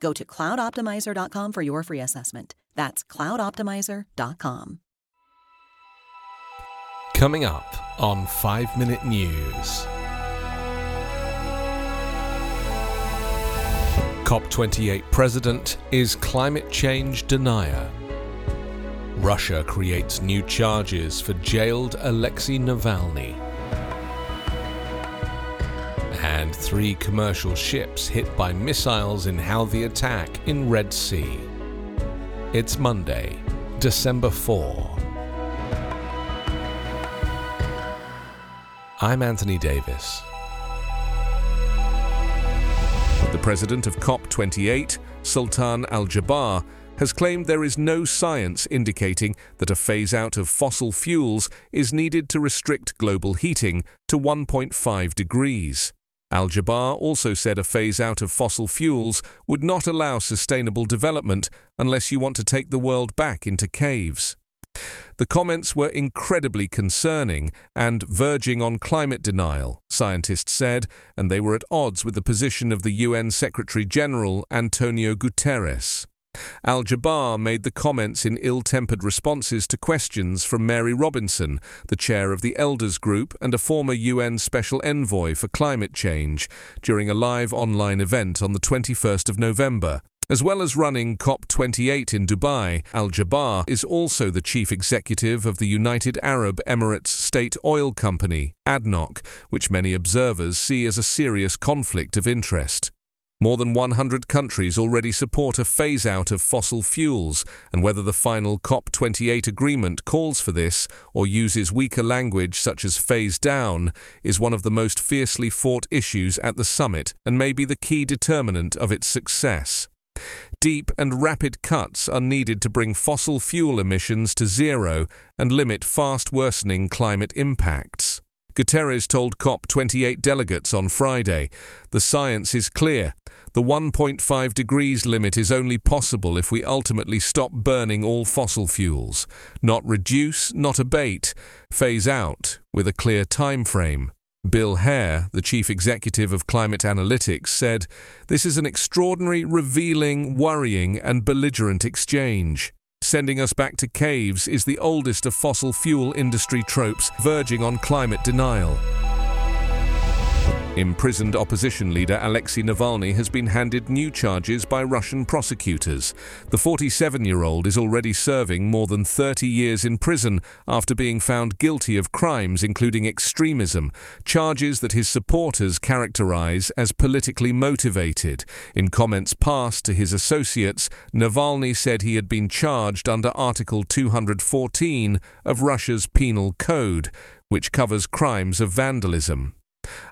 Go to cloudoptimizer.com for your free assessment. That's cloudoptimizer.com. Coming up on 5 Minute News. COP28 president is climate change denier. Russia creates new charges for jailed Alexei Navalny. And three commercial ships hit by missiles in Houthi attack in Red Sea. It's Monday, December 4. I'm Anthony Davis. The president of COP28, Sultan Al Jaber, has claimed there is no science indicating that a phase out of fossil fuels is needed to restrict global heating to 1.5 degrees. Al Jaber also said a phase out of fossil fuels would not allow sustainable development unless you want to take the world back into caves. The comments were incredibly concerning and verging on climate denial, scientists said, and they were at odds with the position of the UN Secretary General Antonio Guterres. Al Jaber made the comments in ill tempered responses to questions from Mary Robinson, the chair of the Elders Group and a former UN Special Envoy for Climate Change, during a live online event on the 21st of November. As well as running COP28 in Dubai, Al Jaber is also the chief executive of the United Arab Emirates State Oil Company, ADNOC, which many observers see as a serious conflict of interest. More than 100 countries already support a phase out of fossil fuels, and whether the final COP28 agreement calls for this or uses weaker language such as phase down is one of the most fiercely fought issues at the summit and may be the key determinant of its success. Deep and rapid cuts are needed to bring fossil fuel emissions to zero and limit fast worsening climate impacts. Guterres told COP28 delegates on Friday the science is clear. The 1.5 degrees limit is only possible if we ultimately stop burning all fossil fuels, not reduce, not abate, phase out with a clear time frame. Bill Hare, the chief executive of Climate Analytics, said, This is an extraordinary, revealing, worrying, and belligerent exchange. Sending us back to caves is the oldest of fossil fuel industry tropes, verging on climate denial. Imprisoned opposition leader Alexei Navalny has been handed new charges by Russian prosecutors. The 47 year old is already serving more than 30 years in prison after being found guilty of crimes including extremism, charges that his supporters characterize as politically motivated. In comments passed to his associates, Navalny said he had been charged under Article 214 of Russia's Penal Code, which covers crimes of vandalism.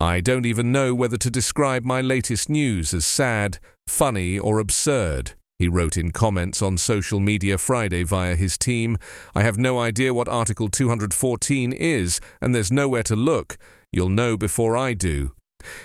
I don't even know whether to describe my latest news as sad, funny, or absurd. He wrote in comments on social media Friday via his team. I have no idea what Article 214 is, and there's nowhere to look. You'll know before I do.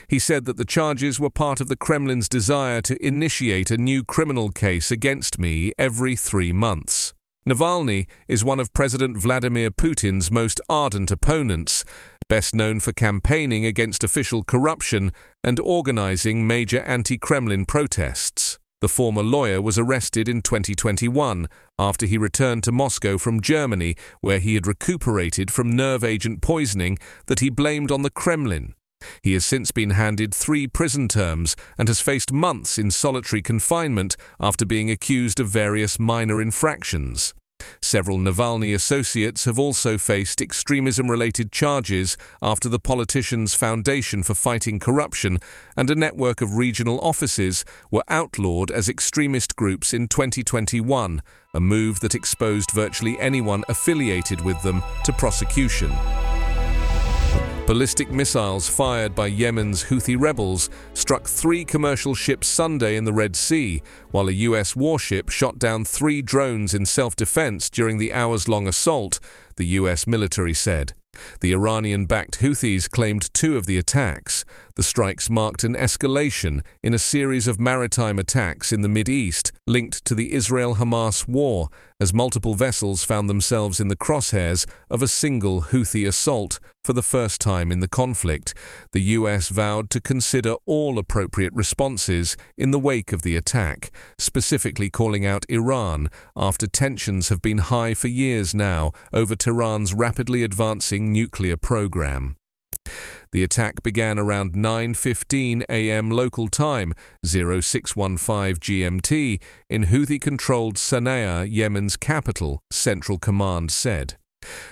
He said that the charges were part of the Kremlin's desire to initiate a new criminal case against me every three months. Navalny is one of President Vladimir Putin's most ardent opponents, best known for campaigning against official corruption and organizing major anti Kremlin protests. The former lawyer was arrested in 2021 after he returned to Moscow from Germany, where he had recuperated from nerve agent poisoning that he blamed on the Kremlin. He has since been handed three prison terms and has faced months in solitary confinement after being accused of various minor infractions. Several Navalny associates have also faced extremism related charges after the politician's Foundation for Fighting Corruption and a network of regional offices were outlawed as extremist groups in 2021, a move that exposed virtually anyone affiliated with them to prosecution. Ballistic missiles fired by Yemen's Houthi rebels struck three commercial ships Sunday in the Red Sea, while a US warship shot down three drones in self defense during the hours long assault, the US military said. The Iranian backed Houthis claimed two of the attacks. The strikes marked an escalation in a series of maritime attacks in the East linked to the Israel Hamas war, as multiple vessels found themselves in the crosshairs of a single Houthi assault for the first time in the conflict. The US vowed to consider all appropriate responses in the wake of the attack, specifically calling out Iran after tensions have been high for years now over Tehran's rapidly advancing nuclear program. The attack began around 9:15 a.m. local time, 0615 GMT, in Houthi-controlled Sana'a, Yemen's capital, Central Command said.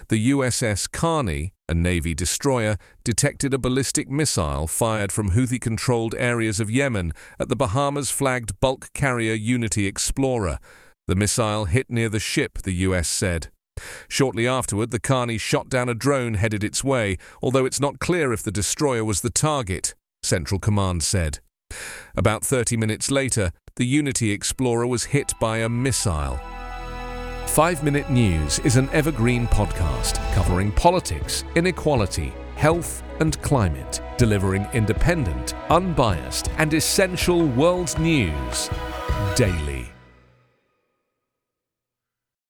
The USS Carney, a Navy destroyer, detected a ballistic missile fired from Houthi controlled areas of Yemen at the Bahamas flagged bulk carrier Unity Explorer. The missile hit near the ship, the US said. Shortly afterward, the Carney shot down a drone headed its way, although it's not clear if the destroyer was the target, Central Command said. About 30 minutes later, the Unity Explorer was hit by a missile. 5 Minute News is an evergreen podcast covering politics, inequality, health, and climate, delivering independent, unbiased, and essential world news daily.